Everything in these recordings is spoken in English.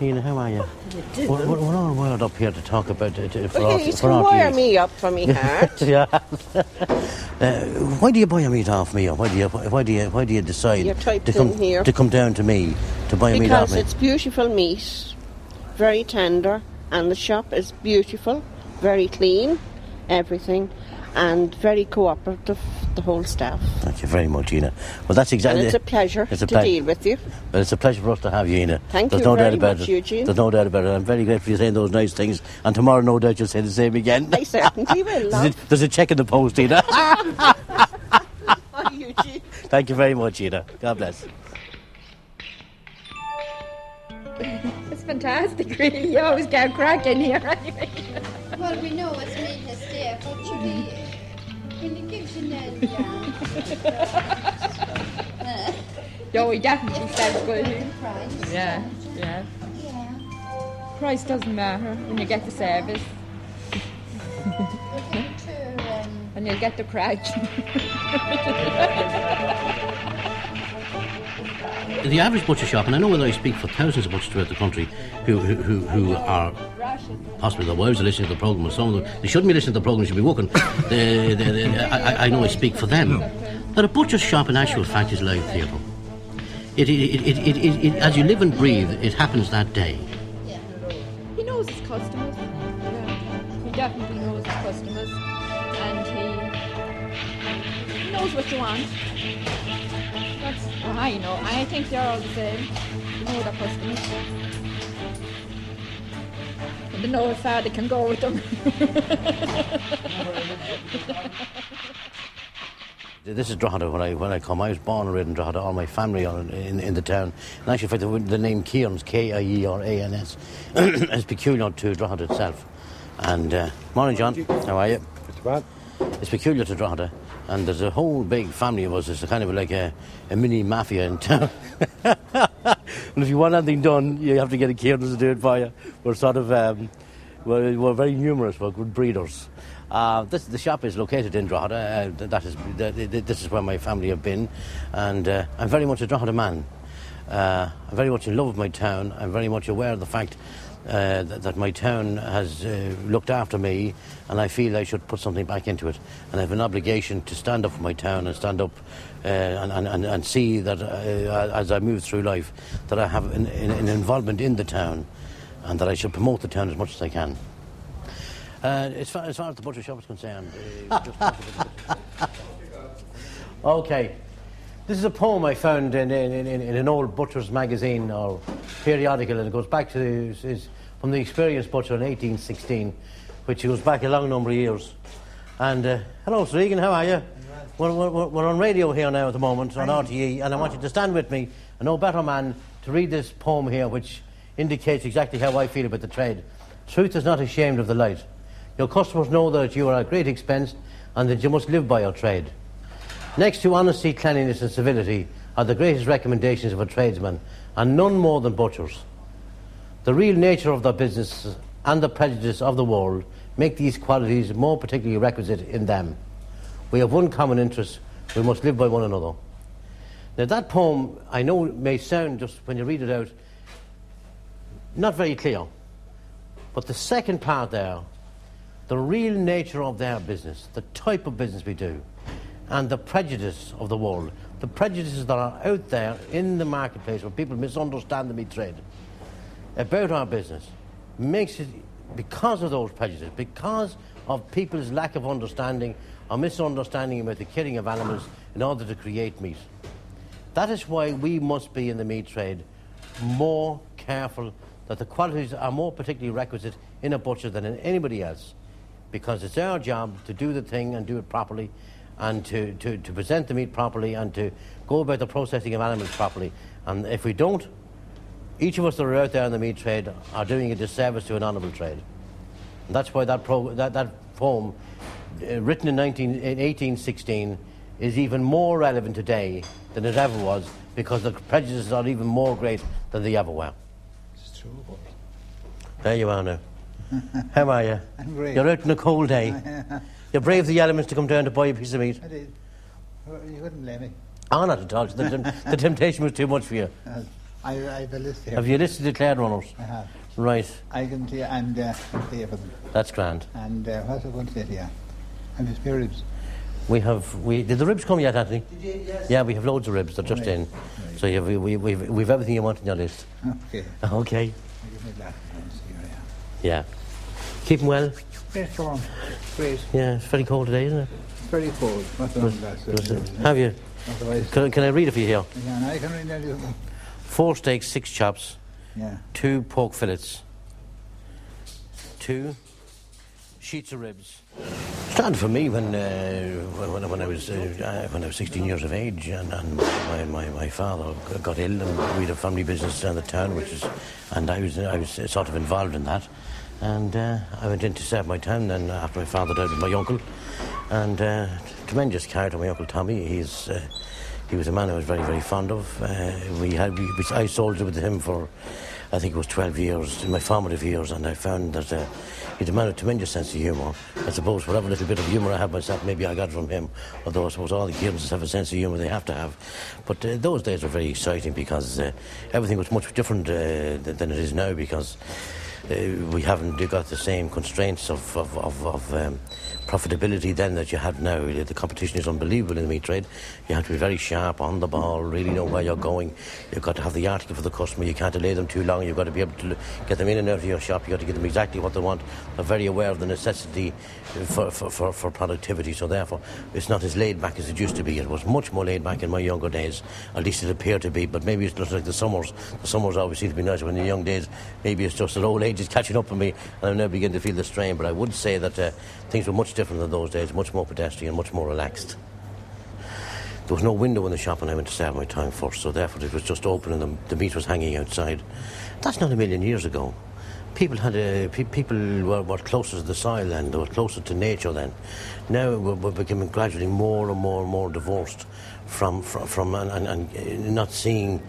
Nina, how are you? We're, we're, we're all wired up here to talk about it uh, for Well, our, you for can wire me up for me heart. yeah. uh, why do you buy a meat off me, or why do you why do you why do you decide to come here. to come down to me to buy a meat off me? because it's beautiful meat, very tender, and the shop is beautiful, very clean, everything, and very cooperative, the whole staff. Thank you very much, Ina. Well, that's exactly. And exactly. it's a pleasure It's a to ple- deal with you. Well, it's a pleasure for us to have you, Ina. Thank There's you no very doubt about much, it. Eugene. There's no doubt about it. I'm very grateful for you saying those nice things. And tomorrow, no doubt, you'll say the same again. I certainly will, there's, a, love. there's a check in the post, Ina. Eugene. Thank you very much, Ina. God bless. It's fantastic, really. You always get a crack in here anyway. Well, we know it's made is there, but should we, when it gives you nail down, No, he definitely sounds good. price. Yeah, yeah. Yeah. Price doesn't matter when you get the service Looking to, um, and you'll get the crack. The average butcher shop, and I know whether I speak for thousands of butchers throughout the country who, who, who, who are possibly their wives are listening to the programme, or some of them, they shouldn't be listening to the programme, they should be walking. They- they- they- I, I- I know I speak for them. That a butcher's shop, in actual fact, is live theatre. It, it, it, it, it, as you live and breathe, it happens that day. he knows his customers. Yeah. He definitely knows his customers. And he, knows what you want. That's well, I know. I think they're all the same. They know their customers. And they know how far they can go with them. This is Drogheda when I when I come. I was born and raised in Drogheda. All my family are in, in, in the town. And actually, in fact, the, the name Kierans, K I E R A N S, is peculiar to Drogheda itself. And uh, morning, John. How are you? Mr. Bad. It's peculiar to Drogheda, and there's a whole big family of us. It's kind of like a, a mini mafia in town. and if you want anything done, you have to get a Kierans to do it for you. We're sort of um, we're, we're very numerous. We're good breeders. Uh, this, the shop is located in Drogheda. Uh, that is, th- th- this is where my family have been, and uh, I'm very much a Drogheda man. Uh, I'm very much in love with my town. I'm very much aware of the fact uh, that, that my town has uh, looked after me, and I feel I should put something back into it. And I have an obligation to stand up for my town and stand up uh, and, and, and, see that uh, as I move through life, that I have an, an, involvement in the town, and that I should promote the town as much as I can. Uh, as, far, as far as the butcher shop is concerned, uh, okay. This is a poem I found in, in, in, in an old butcher's magazine or periodical, and it goes back to is from the Experienced Butcher in 1816, which goes back a long number of years. And uh, hello, Sir Egan, how are you? We're, we're, we're on radio here now at the moment on RTE, and I want you to stand with me, a no better man, to read this poem here, which indicates exactly how I feel about the trade. Truth is not ashamed of the light. Your customers know that you are at great expense and that you must live by your trade. Next to honesty, cleanliness, and civility are the greatest recommendations of a tradesman, and none more than butchers. The real nature of their business and the prejudice of the world make these qualities more particularly requisite in them. We have one common interest, we must live by one another. Now, that poem, I know, may sound, just when you read it out, not very clear. But the second part there, the real nature of their business, the type of business we do, and the prejudice of the world, the prejudices that are out there in the marketplace where people misunderstand the meat trade about our business, makes it, because of those prejudices, because of people's lack of understanding or misunderstanding about the killing of animals in order to create meat. That is why we must be in the meat trade more careful that the qualities are more particularly requisite in a butcher than in anybody else. Because it's our job to do the thing and do it properly and to, to, to present the meat properly and to go about the processing of animals properly. And if we don't, each of us that are out there in the meat trade are doing a disservice to an honourable trade. And that's why that, pro, that, that poem, uh, written in, 19, in 1816, is even more relevant today than it ever was because the prejudices are even more great than they ever were. It's true. There you are now. How are you? I'm great. You're out on a cold day. you brave the elements to come down to buy a piece of meat. I did. You wouldn't let me. Oh, not at all. The, the temptation was too much for you. Uh, I, I have a list here. Have you listed the Clare runners? I have. Right, I can see and uh, say for them. that's grand. And uh, what's I going to say to you? And the spare ribs. We have, we, did the ribs come yet, Anthony? Did you, yes. Yeah, we have loads of ribs, they're just Right. in. So you have, we, we, we've, we've everything you want on your list. Okay. Okay. I give me that. see where I am. Yeah. Keep 'em well. Great storm. Great. Yeah, it's very cold today, isn't it? Very cold. What's wrong with that? Was it- Have you? Otherwise, Can, can I read it for you here? yeah, I can read that. Four steaks, six chops, Yeah. two pork fillets, two sheets of ribs. Started for me when uh, when, when I was uh, uh, when I was 16 years of age, and, and my, my, my father got ill, and we had a family business down the town, which is, and I was I was sort of involved in that, and uh, I went in to serve my time. Then after my father died with my uncle, and uh, tremendous character, my uncle Tommy. He's uh, he was a man I was very very fond of. Uh, we had we, I soldiered with him for I think it was 12 years in my formative years, and I found that. Uh, He's a man with tremendous sense of humour. I suppose whatever little bit of humour I have myself, maybe I got from him. Although I suppose all the kids have a sense of humour they have to have. But uh, those days were very exciting because uh, everything was much different uh, than it is now because we haven't got the same constraints of, of, of, of um, profitability then that you have now. The competition is unbelievable in the meat trade. You have to be very sharp on the ball, really know where you're going. You've got to have the article for the customer. You can't delay them too long. You've got to be able to get them in and out of your shop. You've got to give them exactly what they want. They're very aware of the necessity for, for, for, for productivity. So therefore, it's not as laid back as it used to be. It was much more laid back in my younger days. At least it appeared to be. But maybe it's just like the summers. The summers always seem to be nicer when in the young days. Maybe it's just that old age is catching up with me, and I'm now beginning to feel the strain. But I would say that uh, things were much different than those days. Much more pedestrian, much more relaxed. There was no window in the shop when I went to serve my time first, so therefore it was just open and the, the meat was hanging outside. That's not a million years ago. People had a, pe- people were, were closer to the soil then, they were closer to nature then. Now we're, we're becoming gradually more and more and more divorced from, from, from and, and, and uh, not seeing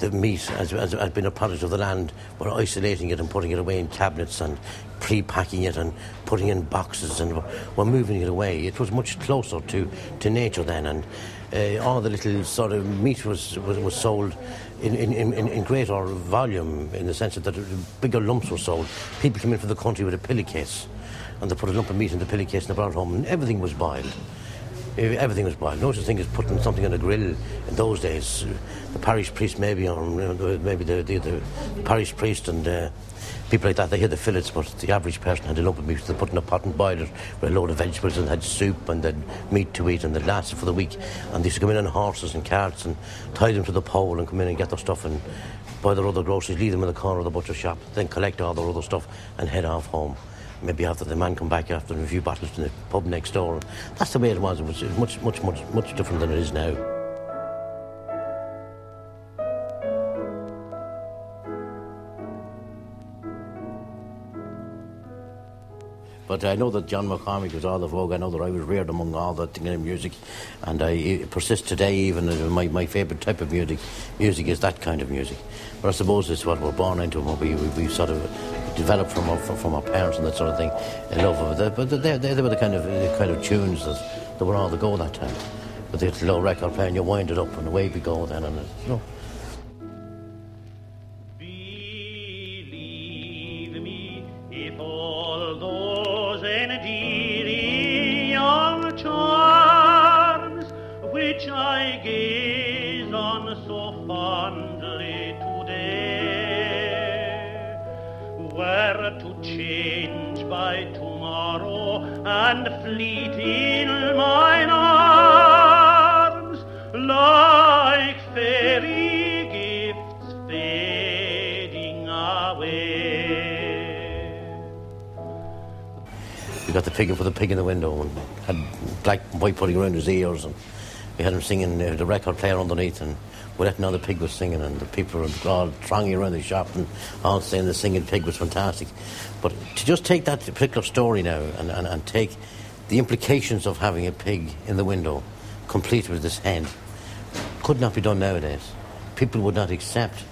the meat as, as, as being a product of the land. We're isolating it and putting it away in cabinets and pre-packing it and putting in boxes and we're- moving it away. It was much closer to, to nature then and uh, all the little sort of meat was, was, was sold in, in, in, in greater volume in the sense that bigger lumps were sold. People came in from the country with a pillowcase and they put a lump of meat in the pillowcase and they brought it home and everything was boiled. Uh, Everything was boiled. No such thing as putting something on a grill in those days. Uh, The parish priest, maybe, or you maybe the, the, the parish priest and uh, people like that, they had the fillets, but the average person had a lump of meat they put in a pot and boiled it with a load of vegetables and had soup and then meat to eat and it lasted for the week. And they used to come in on horses and carts and tie them to the pole and come in and get their stuff and buy their other groceries, leave them in the corner of the butcher shop, then collect all their other stuff and head off home. Maybe after the man come back after a few bottles in the pub next door. That's the way it was. It was, much, much, much, much different than it is now. But I know that John McCormack was all the vogue. I know that I was reared among all that kind of music, and I persist today. Even my my favourite type of music, music is that kind of music. But I suppose it's what we're born into, what we we, we sort of developed from our from our parents and that sort of thing, a love of it. But they, they, they were the kind of the kind of tunes that, that were all the go that time. With the low record player, and you wind it up, and away we go then, and you know. The pig put the pig in the window and had black and white pudding around his ears and we had him singing uh, the record player underneath and we let know the pig was singing and the people were all thronging around the shop and all saying the singing pig was fantastic. But to just take that particular story now and, and, and take the implications of having a pig in the window complete with this hen could not be done nowadays. People would not accept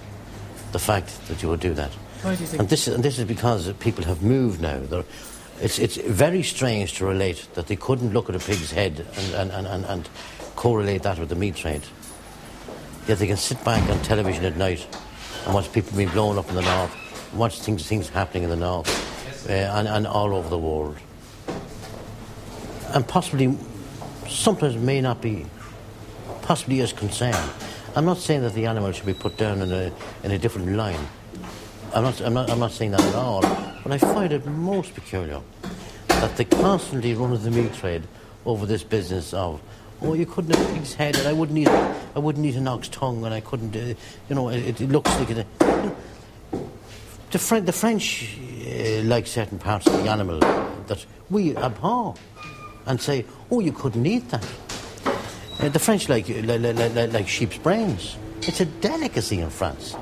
the fact that you would do that. Why do you think? And this, and this is because people have moved now. They're, it's, it's very strange to relate that they couldn't look at a pig's head and, and, and, and, and correlate that with the meat trade. Yet they can sit back on television at night and watch people being blown up in the north, watch things things happening in the north, uh, and, and all over the world. And possibly, sometimes may not be, possibly as concerned. I'm not saying that the animal should be put down in a, in a different line. I'm not, I'm, not, I'm not saying that at all. But I find it most peculiar that they constantly run the meat trade over this business of, oh, you couldn't have pig's head, and I wouldn't eat, I wouldn't eat an ox tongue, and I couldn't, uh, you know, it, it looks like it. The, Fre- the French uh, like certain parts of the animal that we abhor and say, oh, you couldn't eat that. Uh, the French like, like, like, like, like sheep's brains. It's a delicacy in France.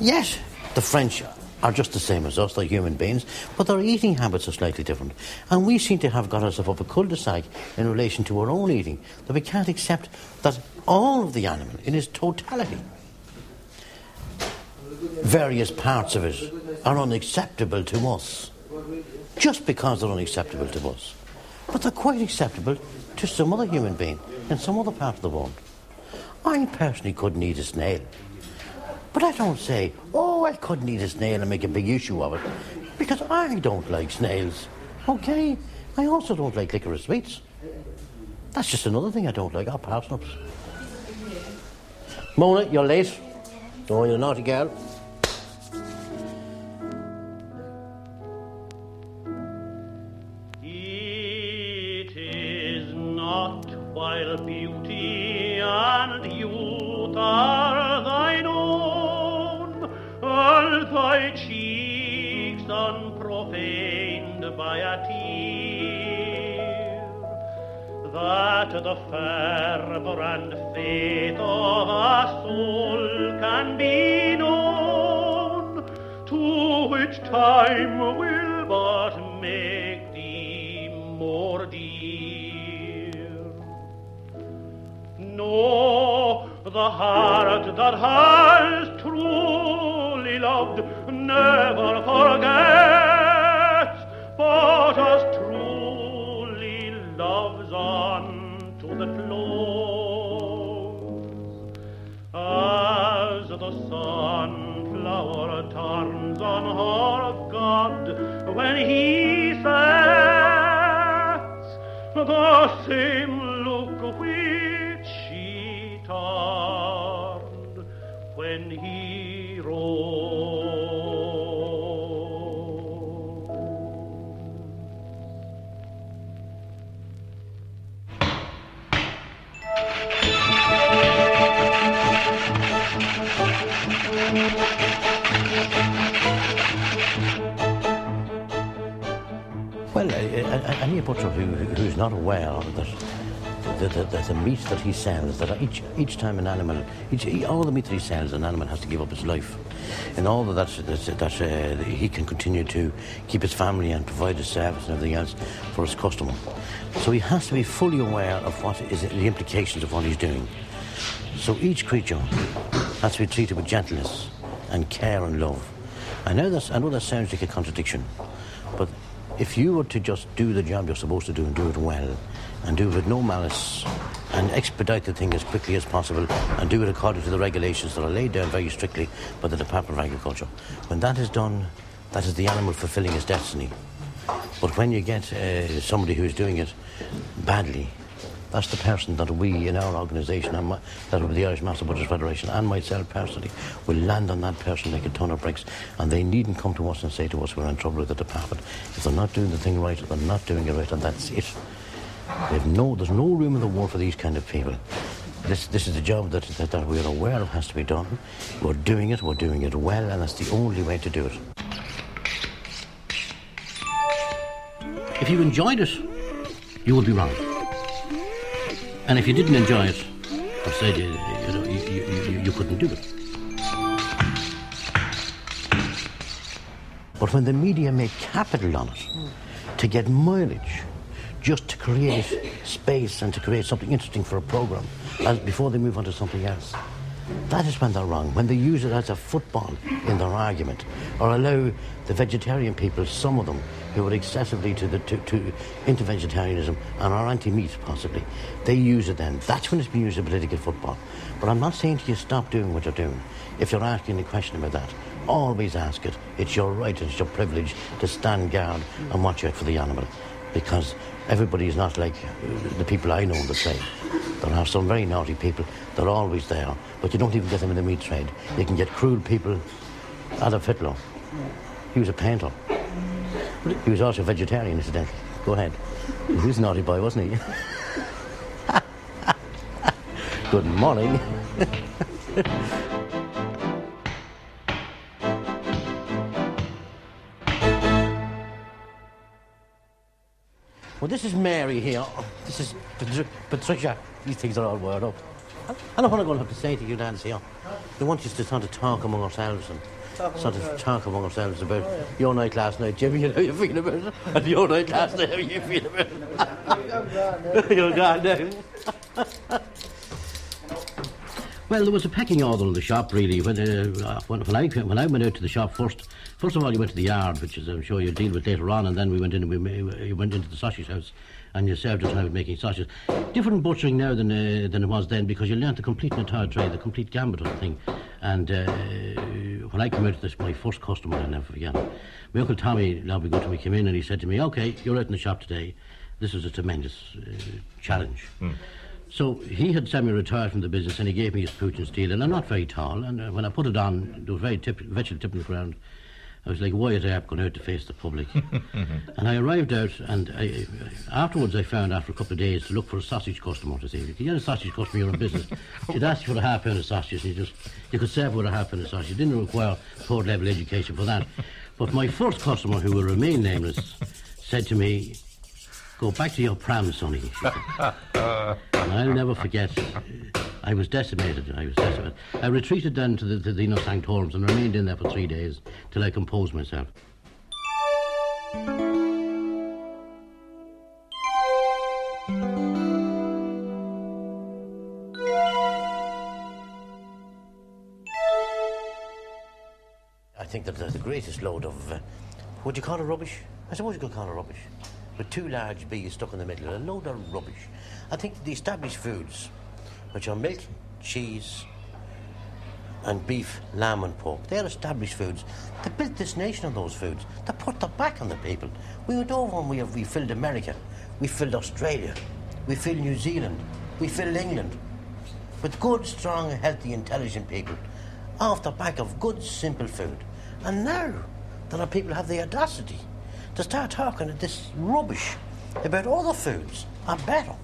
Yet, the French are just the same as us, they're human beings, but their eating habits are slightly different. And we seem to have got ourselves up a cul-de-sac in relation to our own eating, that we can't accept that all of the animal, in its totality, various parts of it, are unacceptable to us. Just because they're unacceptable to us. But they're quite acceptable to some other human being in some other part of the world. I personally couldn't eat a snail. But I don't say, oh, I couldn't eat a snail and make a big issue of it. Because I don't like snails. Okay? I also don't like licorice sweets. That's just another thing I don't like. Oh, parsnips. Mona, you're late. Oh, you're a naughty girl. It is not while beauty and youth are by a tear, that the fervor and faith of a soul can be known, to which time will but make thee more dear. No, the heart that has truly loved never forgets, the any butcher who, who's not aware that the, the, the, the meat that he sells, that each, each time an animal, each, all the meat that he sells, an animal has to give up his life. And all that, that, that uh, he can continue to keep his family and provide his service and everything else for his customer. So he has to be fully aware of what is the implications of what he's doing. So each creature has to be treated with gentleness and care and love. I know, that's, I know that sounds like a contradiction, but if you were to just do the job you're supposed to do and do it well, and do it with no malice, and expedite the thing as quickly as possible, and do it according to the regulations that are laid down very strictly by the Department of Agriculture, when that is done, that is the animal fulfilling its destiny. But when you get uh, somebody who's doing it badly, that's the person that we in our organisation, and would be the Irish Master Butchers Federation, and myself personally, will land on that person like a ton of bricks, and they needn't come to us and say to us we're in trouble with the department. If they're not doing the thing right, they're not doing it right, and that's it. No, there's no room in the world for these kind of people. This, this is the job that, that, that we're aware of has to be done. We're doing it, we're doing it well, and that's the only way to do it. If you enjoyed it, you would be wrong. And if you didn't enjoy it, I said you, know, you, you, you, couldn't do it. But when the media make capital on it to get mileage, just to create space and to create something interesting for a program, and before they move on to something else, That is when they're wrong, when they use it as a football in their argument, or allow the vegetarian people, some of them, who are excessively to the, to, to, into vegetarianism and are anti-meat possibly, they use it then. That's when it's being used as political football. But I'm not saying to you stop doing what you're doing. If you're asking a question about that, always ask it. It's your right, and it's your privilege to stand guard and watch out for the animal. Because everybody is not like uh, the people I know the same. There are some very naughty people. They're always there. But you don't even get them in the meat trade. You can get cruel people. Adolf Hitler. He was a painter. He was also a vegetarian, incidentally. Go ahead. He was a naughty boy, wasn't he? Good morning. Well, this is Mary here. This is Patricia. These things are all word up. I don't know what I'm going to have to say to you lads here. We want you to sort of talk among ourselves and sort of talk among ourselves about your night last night, Jimmy, and how you feel about it, and your night last night, how you feel about it. You're gone now. Well, there was a pecking order in the shop, really. When, uh, when, when, I, when I went out to the shop first, first of all, you went to the yard, which is, I'm sure you'll deal with later on, and then we went in and we, ma- went into the sausage house, and you served us time with making sausages. Different butchering now than, uh, than it was then, because you learnt the complete and entire trade, the complete gambit of the thing. And uh, when I came out to this, my first customer, I never forget it. My uncle Tommy Lobbygood to me came in and he said to me, OK, you're out in the shop today. This is a tremendous uh, challenge. So he had semi-retired from the business and he gave me his pooch and steel and I'm not very tall and uh, when I put it on, there was very tip, virtually tipping the ground. I was like Wyatt Earp going out to face the public. and I arrived out and I, afterwards I found after a couple of days to look for a sausage customer to say, if you get a sausage customer, you're in business. She'd ask you for a half pound of sausages and you just, you could serve with a half pound of sausage. You didn't require third level education for that. But my first customer, who will remain nameless, said to me, Go back to your pram, sonny. and I'll never forget. uh, I was decimated. I was decimated. I retreated down to the, to the Inner Sanctorums and remained in there for three days till I composed myself. I think that the greatest load of, uh, what do you call it, rubbish? I suppose you could call it rubbish. With two large bees stuck in the middle, a load of rubbish. I think the established foods, which are milk, cheese, and beef, lamb, and pork, they're established foods. They built this nation on those foods. They put their back on the people. We went over and we, have, we filled America, we filled Australia, we filled New Zealand, we filled England with good, strong, healthy, intelligent people off the back of good, simple food. And now there are people have the audacity to start talking this rubbish about other foods are better.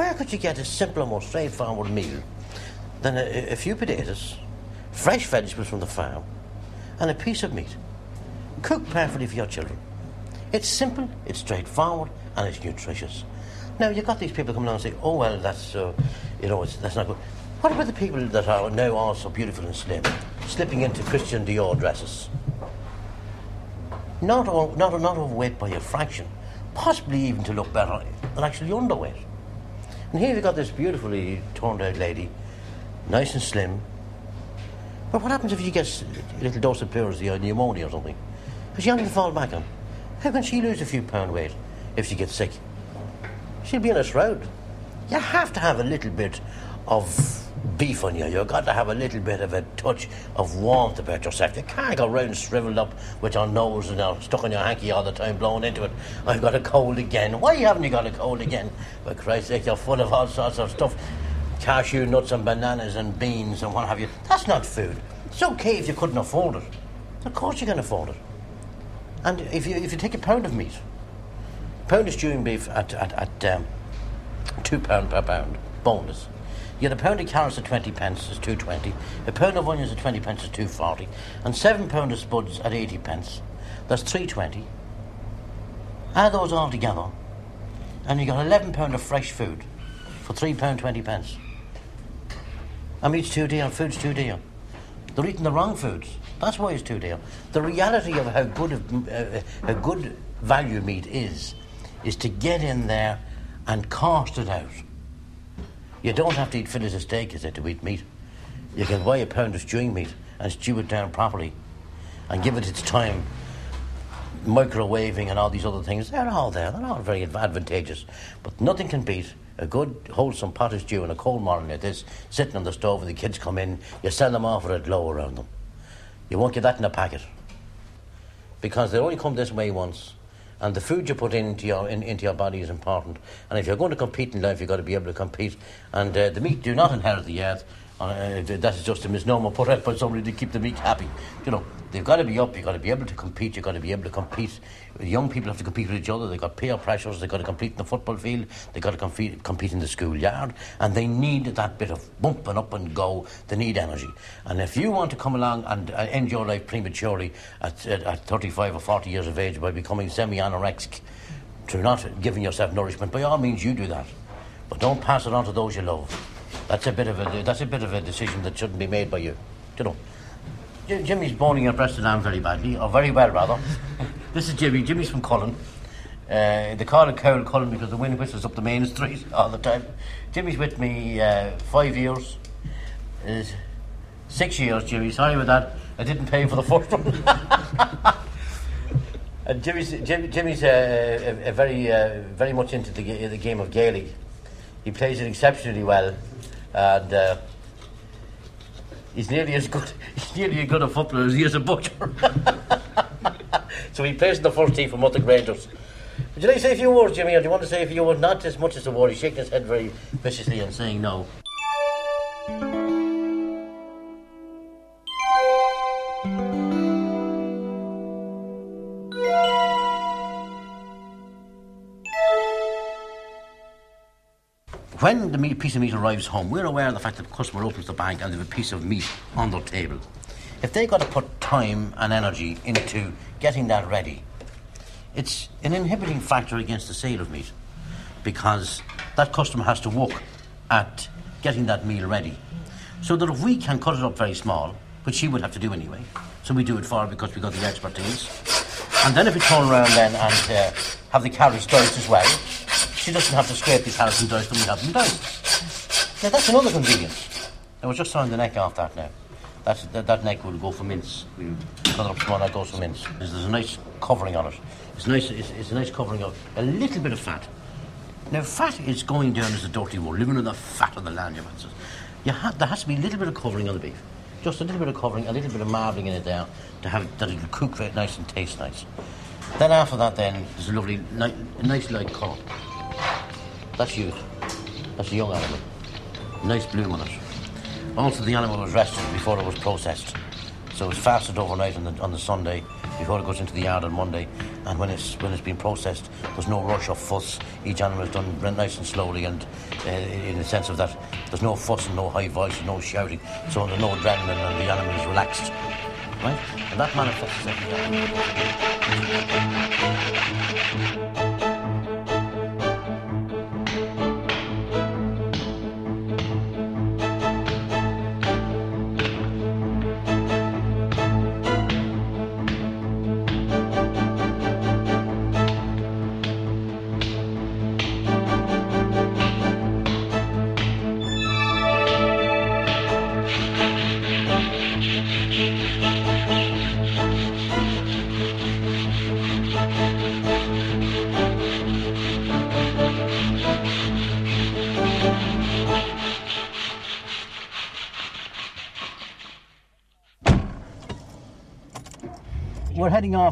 Where could you get a simpler, more straightforward meal than a, a few potatoes, fresh vegetables from the farm, and a piece of meat, cooked perfectly for your children? It's simple, it's straightforward, and it's nutritious. Now you've got these people coming along and say, "Oh well, that's uh, you know, that's not good." What about the people that are now also beautiful and slim, slipping into Christian Dior dresses? Not, o- not, not overweight by a fraction, possibly even to look better than actually underweight. And here you've got this beautifully turned out lady, nice and slim. But what happens if she gets a little dose of pleurisy or pneumonia or something? Is she only to fall back on? How can she lose a few pound weight if she gets sick? She'll be in a shroud. You have to have a little bit of beef on you. You've got to have a little bit of a touch of warmth about yourself. You can't go round shriveled up with your nose and you're stuck in your hanky all the time, blowing into it. I've got a cold again. Why haven't you got a cold again? For Christ's sake, you're full of all sorts of stuff. Cashew nuts and bananas and beans and what have you. That's not food. It's okay if you couldn't afford it. Of course you can afford it. And if you, if you take a pound of meat, pound of stewing beef at, at, at um, two pound per pound, boneless. You get a pound of carrots at twenty pence is two twenty. A pound of onions at twenty pence is two forty, and seven pound of spuds at eighty pence. That's three twenty. Add those all together, and you got eleven pound of fresh food for three pound twenty pence. And meat's too dear, food's too dear. They're eating the wrong foods. That's why it's too dear. The reality of how good of, uh, how good value meat is, is to get in there and cast it out. You don't have to eat fillet of steak, is it, to eat meat. You can buy a pound of stewing meat and stew it down properly and give it its time. Microwaving and all these other things, they're all there. They're all very advantageous. But nothing can beat a good, wholesome pot of stew on a cold morning like this, sitting on the stove and the kids come in, you send them off with a glow around them. You won't get that in a packet because they only come this way once. And the food you put into your in, into your body is important. And if you're going to compete in life, you've got to be able to compete. And uh, the meat do not inherit the earth. Uh, that is just a misnomer put out by somebody to keep the meat happy. You know, they've got to be up. You've got to be able to compete. You've got to be able to compete. Young people have to compete with each other. They've got peer pressures. They've got to compete in the football field. They've got to compete, compete in the schoolyard. And they need that bit of bump and up and go. They need energy. And if you want to come along and uh, end your life prematurely at, at, at 35 or 40 years of age by becoming semi-anorexic, through not giving yourself nourishment, by all means you do that. But don't pass it on to those you love. That's a bit of a that's a bit of a decision that shouldn't be made by you. You know. Jimmy's boning your breast arm very badly, or very well rather. this is Jimmy. Jimmy's from Collon. Uh, they call it Carol Cullen because the wind whistles up the main street all the time. Jimmy's with me uh, five years. Uh, six years, Jimmy. Sorry about that. I didn't pay for the first one. and Jimmy's, Jimmy, Jimmy's uh, a, a very, uh, very much into the, the game of Gaelic. He plays it exceptionally well, and uh, he's nearly as good. He's nearly as good a footballer as he is a butcher. so he plays in the first team for Mattock Rangers. Would you like to say a few words, Jimmy, or do you want to say a few words? Not as much as a word. He's shaking his head very viciously and saying no. When the meat, piece of meat arrives home, we're aware of the fact that the customer opens the bag and they there's a piece of meat on their table. If they've got to put time and energy into getting that ready, it's an inhibiting factor against the sale of meat because that customer has to work at getting that meal ready. So that if we can cut it up very small, which she would have to do anyway, so we do it for her because we've got the expertise. And then if we turn around then and uh, have the carrots diced as well, she doesn't have to scrape the carrots and dice when we have them diced. Now that's another convenience. I was just sawing the neck off that now. That's, that, that neck will go for mince. We cut it up small, that goes for mince. There's, there's a nice covering on it. It's nice. It's, it's a nice covering of a little bit of fat. Now, fat is going down as a dirty word, living on the fat of the land, you say. You have, there has to be a little bit of covering on the beef. Just a little bit of covering, a little bit of marbling in it there to have it, that it'll cook very nice and taste nice. Then after that, then there's a lovely, nice light colour. That's youth. That's a young animal. Nice bloom on it. Also, the animal was rested before it was processed. So it's fasted overnight on the, on the Sunday before it goes into the yard on Monday. And when it's when it's been processed, there's no rush or fuss. Each animal is done nice and slowly, and uh, in the sense of that, there's no fuss and no high voice and no shouting. So there's no adrenaline, and the animal is relaxed, right? And that manifests itself. We're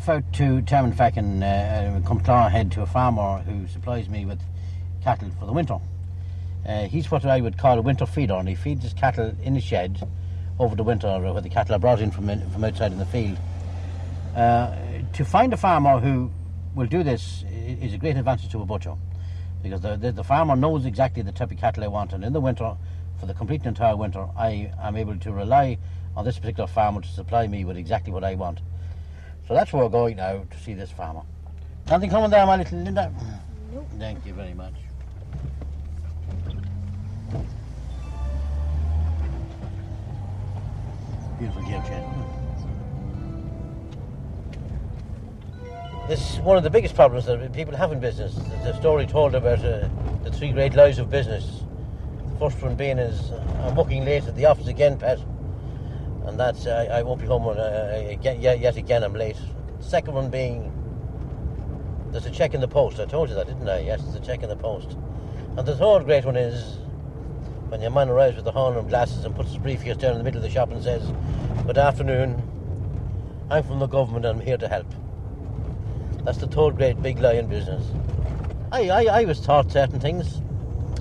out to Tamanfeck and uh, Cumtara head to a farmer who supplies me with cattle for the winter. Uh, he's what I would call a winter feeder, and he feeds his cattle in a shed over the winter where the cattle are brought in from, in, from outside in the field. Uh, to find a farmer who will do this is a great advantage to a butcher because the, the, the farmer knows exactly the type of cattle I want, and in the winter, for the complete entire winter, I am able to rely on this particular farmer to supply me with exactly what I want. So that's where we're going now to see this farmer. Nothing coming there, my little Linda? Nope. Thank you very much. Beautiful jail. This is one of the biggest problems that people have in business. There's a story told about uh, the three great lies of business. The First one being is uh, I'm working late at the office again, Pet, and that's uh, I won't be home when, uh, yet, yet again. I'm late. Second one being there's a check in the post. I told you that, didn't I? Yes, there's a check in the post. And the third great one is when your man arrives with the horn and glasses and puts his briefcase down in the middle of the shop and says, "Good afternoon. I'm from the government and I'm here to help." That's the third great big lie in business. I, I, I was taught certain things.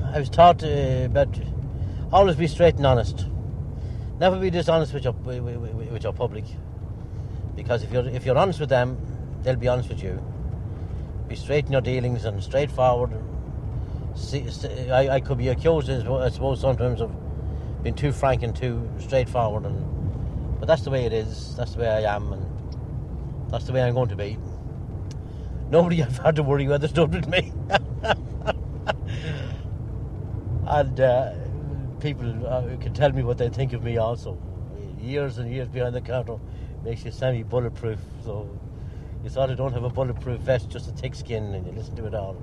I was taught uh, about always be straight and honest. Never be dishonest with your with, your public, because if you're if you're honest with them, they'll be honest with you. Be straight in your dealings and straightforward. See, see, I, I could be accused, I suppose, sometimes of being too frank and too straightforward, and but that's the way it is. That's the way I am, and that's the way I'm going to be. Nobody I've had to worry whether stood with me. and uh, people uh, can tell me what they think of me also. Years and years behind the counter makes you semi bulletproof. So you sort of don't have a bulletproof vest, just a thick skin, and you listen to it all.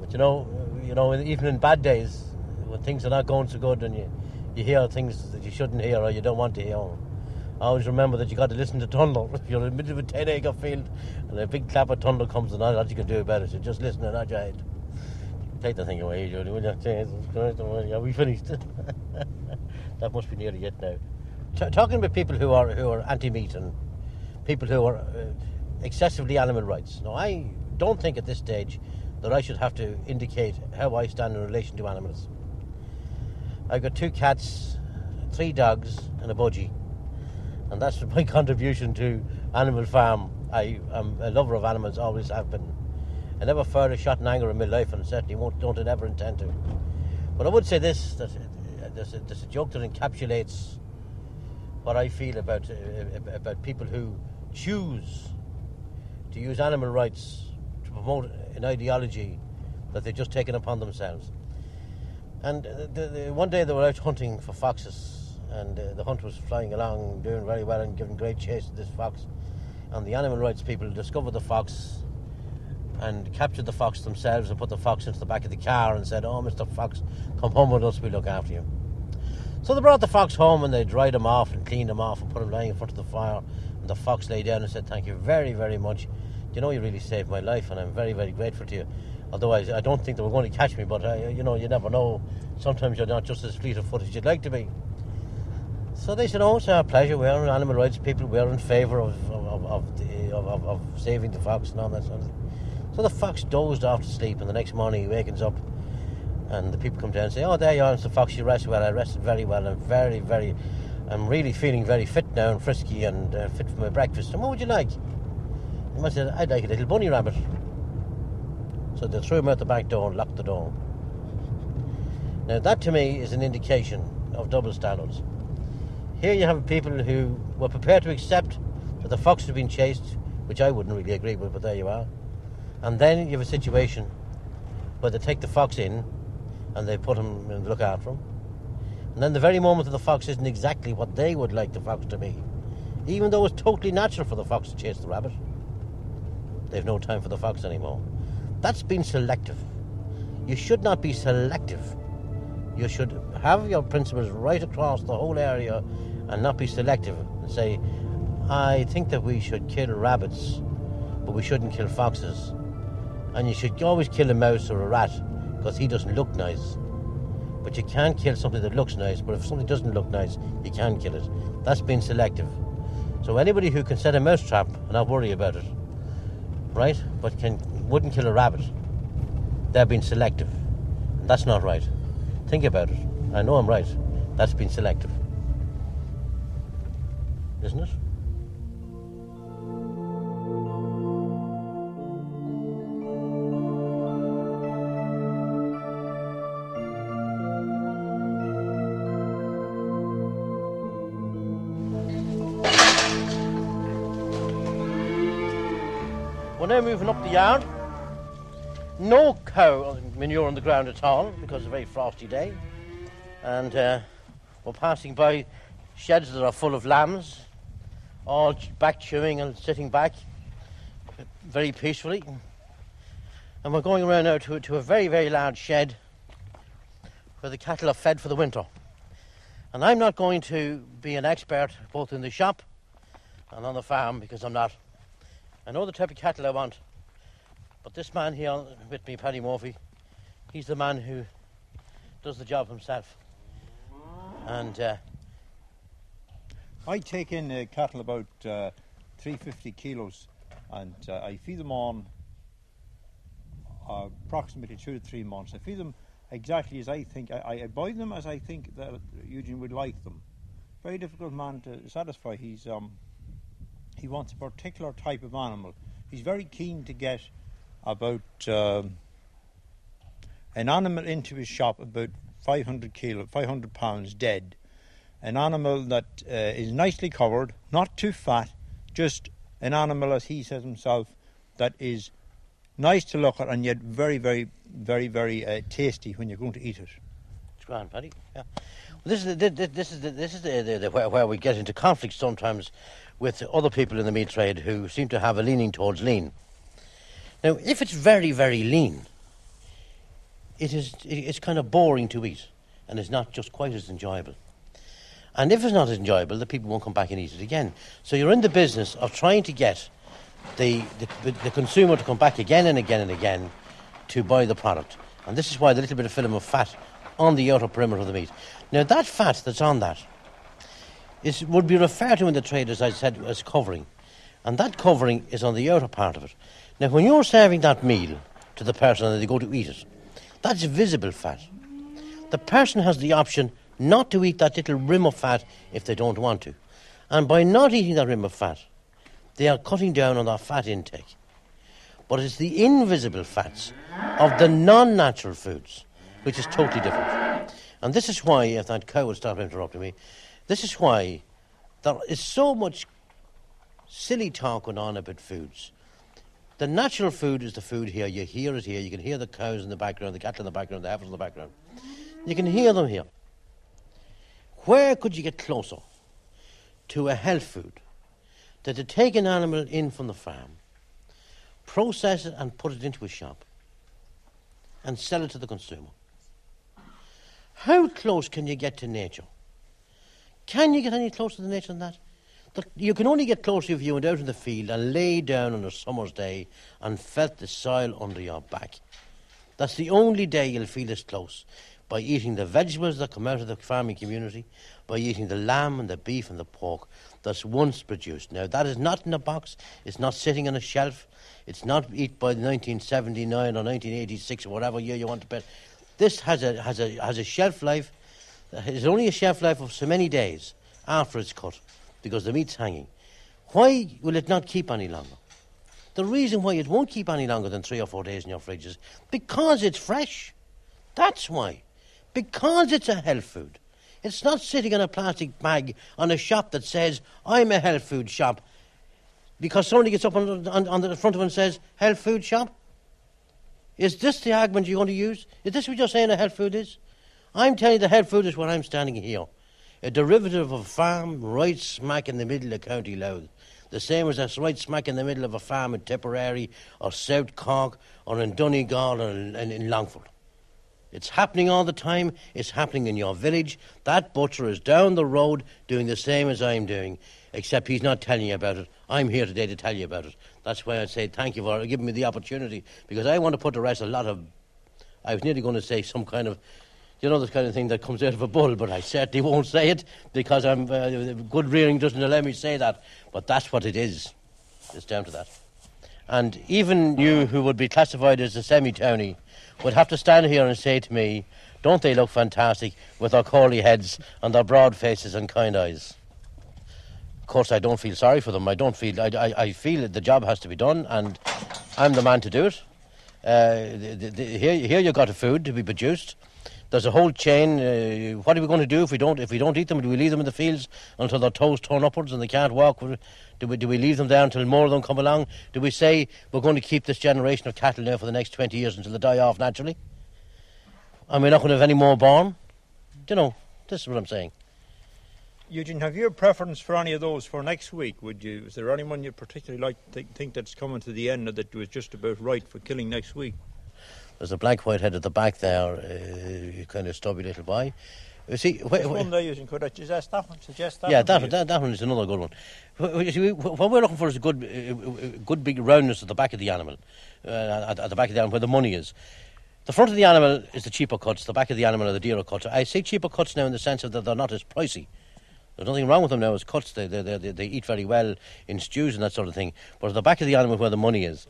But you know, you know, even in bad days, when things are not going so good, and you you hear things that you shouldn't hear or you don't want to hear. I always remember that you got to listen to thunder. If you're in the middle of a 10 acre field and a big clap of thunder comes and all you can do about it, so just listen and nod your head. Take the thing away, Judy, will you? Are we finished? that must be nearly it now. T- talking about people who are who are anti-meat and people who are uh, excessively animal rights. Now, I don't think at this stage that I should have to indicate how I stand in relation to animals. I've got two cats, three dogs, and a budgie and that's my contribution to Animal Farm. I am a lover of animals, always have been. I never fired a shot in anger in my life, and certainly won't, don't and ever intend to. But I would say this: that uh, there's a, there's a joke that encapsulates what I feel about uh, about people who choose to use animal rights to promote an ideology that they've just taken upon themselves. And uh, the, the, one day they were out hunting for foxes and the hunt was flying along, doing very well and giving great chase to this fox. And the animal rights people discovered the fox and captured the fox themselves and put the fox into the back of the car and said, "Oh, Mr. Fox, come home with us. We look after you." So they brought the fox home and they dried him off and cleaned him off and put him lying in front of the fire. And the fox lay down and said, "Thank you very, very much. You know, you really saved my life, and I'm very, very grateful to you." Otherwise, I, don't think they were going to catch me, but I, you know, you never know. Sometimes you're not just as fleet of foot as you'd like to be. So they said, "Oh, it's our pleasure. We're animal rights people. We're in favour of of, of, the, of, of saving the fox and all that sort of thing." So the fox dozed off to sleep, and the next morning he wakens up, and the people come down and say, "Oh, there you are, Mr. Fox. You rested well. I rested very well. I'm very, very, I'm really feeling very fit now and frisky and uh, fit for my breakfast. And what would you like?" And I said, "I'd like a little bunny rabbit." So they threw him out the back door and locked the door. Now that to me is an indication of double standards. Here you have people who were prepared to accept that the fox had been chased, which I wouldn't really agree with, but there you are. And then you have a situation where they take the fox in and they put him and look after him. And then the very moment that the fox isn't exactly what they would like the fox to be, even though it's totally natural for the fox to chase the rabbit, they've no time for the fox anymore. That's been selective. You should not be selective. You should have your principles right across the whole area and not be selective and say, I think that we should kill rabbits, but we shouldn't kill foxes. And you should always kill a mouse or a rat because he doesn't look nice. But you can't kill something that looks nice, but if something doesn't look nice, you can kill it. That's being selective. So anybody who can set a mouse trap and not worry about it, right, but can wouldn't kill a rabbit, they're being selective. That's not right. Think about it. I know I'm right. That's been selective isn't it? We're moving up the yard. No cow manure on the ground at all because it's a very frosty day. And uh, we're passing by sheds that are full of lambs all back chewing and sitting back very peacefully. And we're going around now to, to a very, very large shed where the cattle are fed for the winter. And I'm not going to be an expert both in the shop and on the farm because I'm not. I know the type of cattle I want, but this man here with me, Paddy Murphy, he's the man who does the job himself. And uh, I take in uh, cattle about uh, 350 kilos and uh, I feed them on approximately two to three months. I feed them exactly as I think, I, I buy them as I think that Eugene would like them. Very difficult man to satisfy. He's um, He wants a particular type of animal. He's very keen to get about um an animal into his shop about 500 kilo, 500 pounds dead an animal that uh, is nicely covered, not too fat, just an animal, as he says himself, that is nice to look at and yet very, very, very, very uh, tasty when you're going to eat it. It's grand, Paddy. Yeah. Well, this is the, this is the, this is the, the, the where, where we get into conflict sometimes with other people in the meat trade who seem to have a leaning towards lean. Now, if it's very very lean, it is, it's kind of boring to eat, and it's not just quite as enjoyable. And if it's not as enjoyable, the people won't come back and eat it again. So you're in the business of trying to get the, the, the consumer to come back again and again and again to buy the product. And this is why the little bit of film of fat on the outer perimeter of the meat. Now, that fat that's on that is, would be referred to in the trade, as I said, as covering. And that covering is on the outer part of it. Now, when you're serving that meal to the person and they go to eat it, that's visible fat. The person has the option not to eat that little rim of fat if they don't want to. And by not eating that rim of fat, they are cutting down on their fat intake. But it's the invisible fats of the non natural foods which is totally different. And this is why, if that cow would stop interrupting me, this is why there is so much silly talk going on about foods. The natural food is the food here. You hear it here. You can hear the cows in the background, the cattle in the background, the heifers in the background. You can hear them here. Where could you get closer to a health food than to take an animal in from the farm, process it and put it into a shop, and sell it to the consumer? How close can you get to nature? Can you get any closer to the nature than that? You can only get closer if you went out in the field and lay down on a summer's day and felt the soil under your back. That's the only day you'll feel as close. By eating the vegetables that come out of the farming community, by eating the lamb and the beef and the pork that's once produced. Now, that is not in a box, it's not sitting on a shelf, it's not eat by 1979 or 1986 or whatever year you want to bet. This has a, has a, has a shelf life, it's only a shelf life of so many days after it's cut because the meat's hanging. Why will it not keep any longer? The reason why it won't keep any longer than three or four days in your fridge is because it's fresh. That's why. Because it's a health food. It's not sitting in a plastic bag on a shop that says, I'm a health food shop. Because somebody gets up on, on, on the front of it and says, health food shop? Is this the argument you're going to use? Is this what you're saying a health food is? I'm telling you the head food is where I'm standing here. A derivative of a farm right smack in the middle of County Louth. The same as that's right smack in the middle of a farm in Tipperary or South Cork or in Donegal or in, in, in Longford. It's happening all the time. It's happening in your village. That butcher is down the road doing the same as I'm doing, except he's not telling you about it. I'm here today to tell you about it. That's why I say thank you for giving me the opportunity, because I want to put to rest a lot of. I was nearly going to say some kind of, you know, this kind of thing that comes out of a bull, but I certainly won't say it because I'm uh, good rearing doesn't allow me to say that. But that's what it is. It's down to that. And even you who would be classified as a semi-townie would have to stand here and say to me, don't they look fantastic with their curly heads and their broad faces and kind eyes? Of course, I don't feel sorry for them. I don't feel. I, I, I feel that the job has to be done, and I'm the man to do it. Uh, the, the, the, here, here you've got a food to be produced. There's a whole chain. Uh, what are we going to do if we don't if we don't eat them? Do we leave them in the fields until their toes turn upwards and they can't walk? Do we do we leave them there until more of them come along? Do we say we're going to keep this generation of cattle now for the next twenty years until they die off naturally? And we're not going to have any more born. Do you know? This is what I'm saying. Eugene, have you a preference for any of those for next week? Would you? Is there anyone you particularly like think, think that's coming to the end that was just about right for killing next week? There's a black white head at the back there, uh, kind of stubby little boy. You see, wh- one there using could I suggest that one? Suggest that yeah, one that, that that one is another good one. Wh- wh- see, what we're looking for is a good, uh, uh, good big roundness at the back of the animal, uh, at, at the back of the animal where the money is. The front of the animal is the cheaper cuts. The back of the animal are the dearer cuts. I say cheaper cuts now in the sense of that they're not as pricey. There's nothing wrong with them now as cuts. They, they, they, they eat very well in stews and that sort of thing. But at the back of the animal where the money is.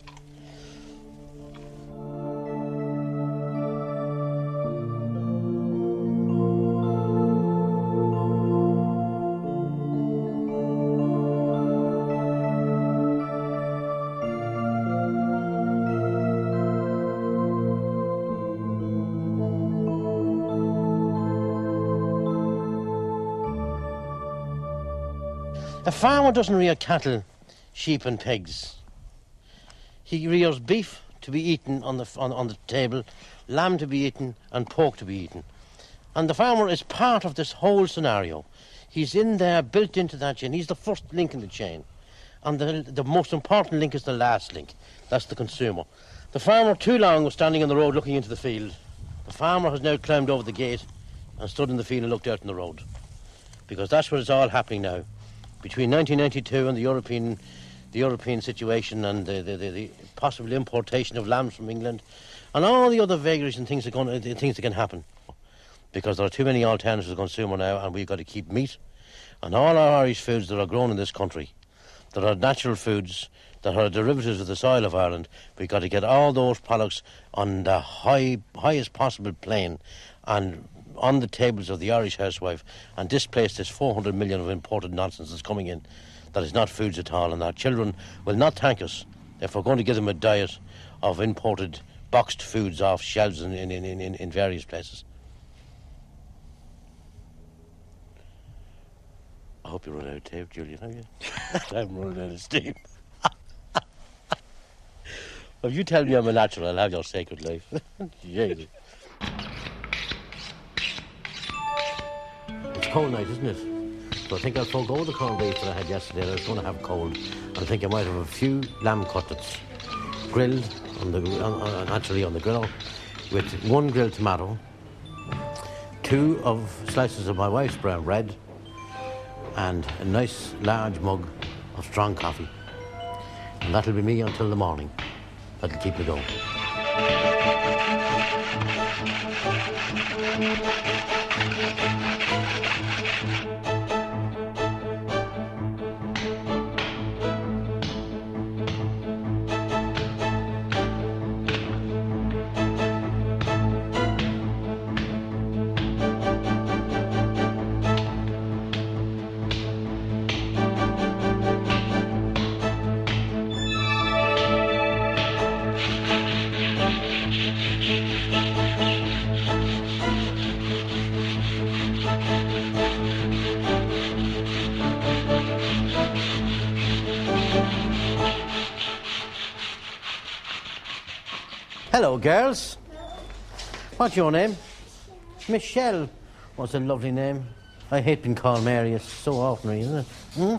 Farmer doesn't rear cattle, sheep, and pigs. He rears beef to be eaten on the, on, on the table, lamb to be eaten, and pork to be eaten. And the farmer is part of this whole scenario. He's in there, built into that chain. He's the first link in the chain. And the, the most important link is the last link. That's the consumer. The farmer too long was standing on the road looking into the field. The farmer has now climbed over the gate and stood in the field and looked out on the road. Because that's where it's all happening now between 1992 and the European, the European situation and the, the, the, the possible importation of lambs from England, and all the other vagaries and things that, going, things that can happen, because there are too many alternatives to consumer now, and we've got to keep meat and all our Irish foods that are grown in this country, that are natural foods, that are derivatives of the soil of Ireland. We've got to get all those products on the high, highest possible plane, and on the tables of the Irish housewife and displace this 400 million of imported nonsense that's coming in that is not foods at all. And our children will not thank us if we're going to give them a diet of imported boxed foods off shelves in, in, in, in, in various places. I hope you run out of tape, Julian, have you? I'm running out of steam. if you tell me I'm a natural, I'll have your sacred life. Jesus. Cold night, isn't it? So I think I'll forego the corned beef that I had yesterday. I was going to have cold. And I think I might have a few lamb cutlets grilled on the on, on, actually on the grill with one grilled tomato, two of slices of my wife's brown bread, and a nice large mug of strong coffee. And that'll be me until the morning. That'll keep me going. Hello, you. Girls. What's your name? Michelle. What's a lovely name. I hate being called Mary. It's so often, isn't it? Hmm?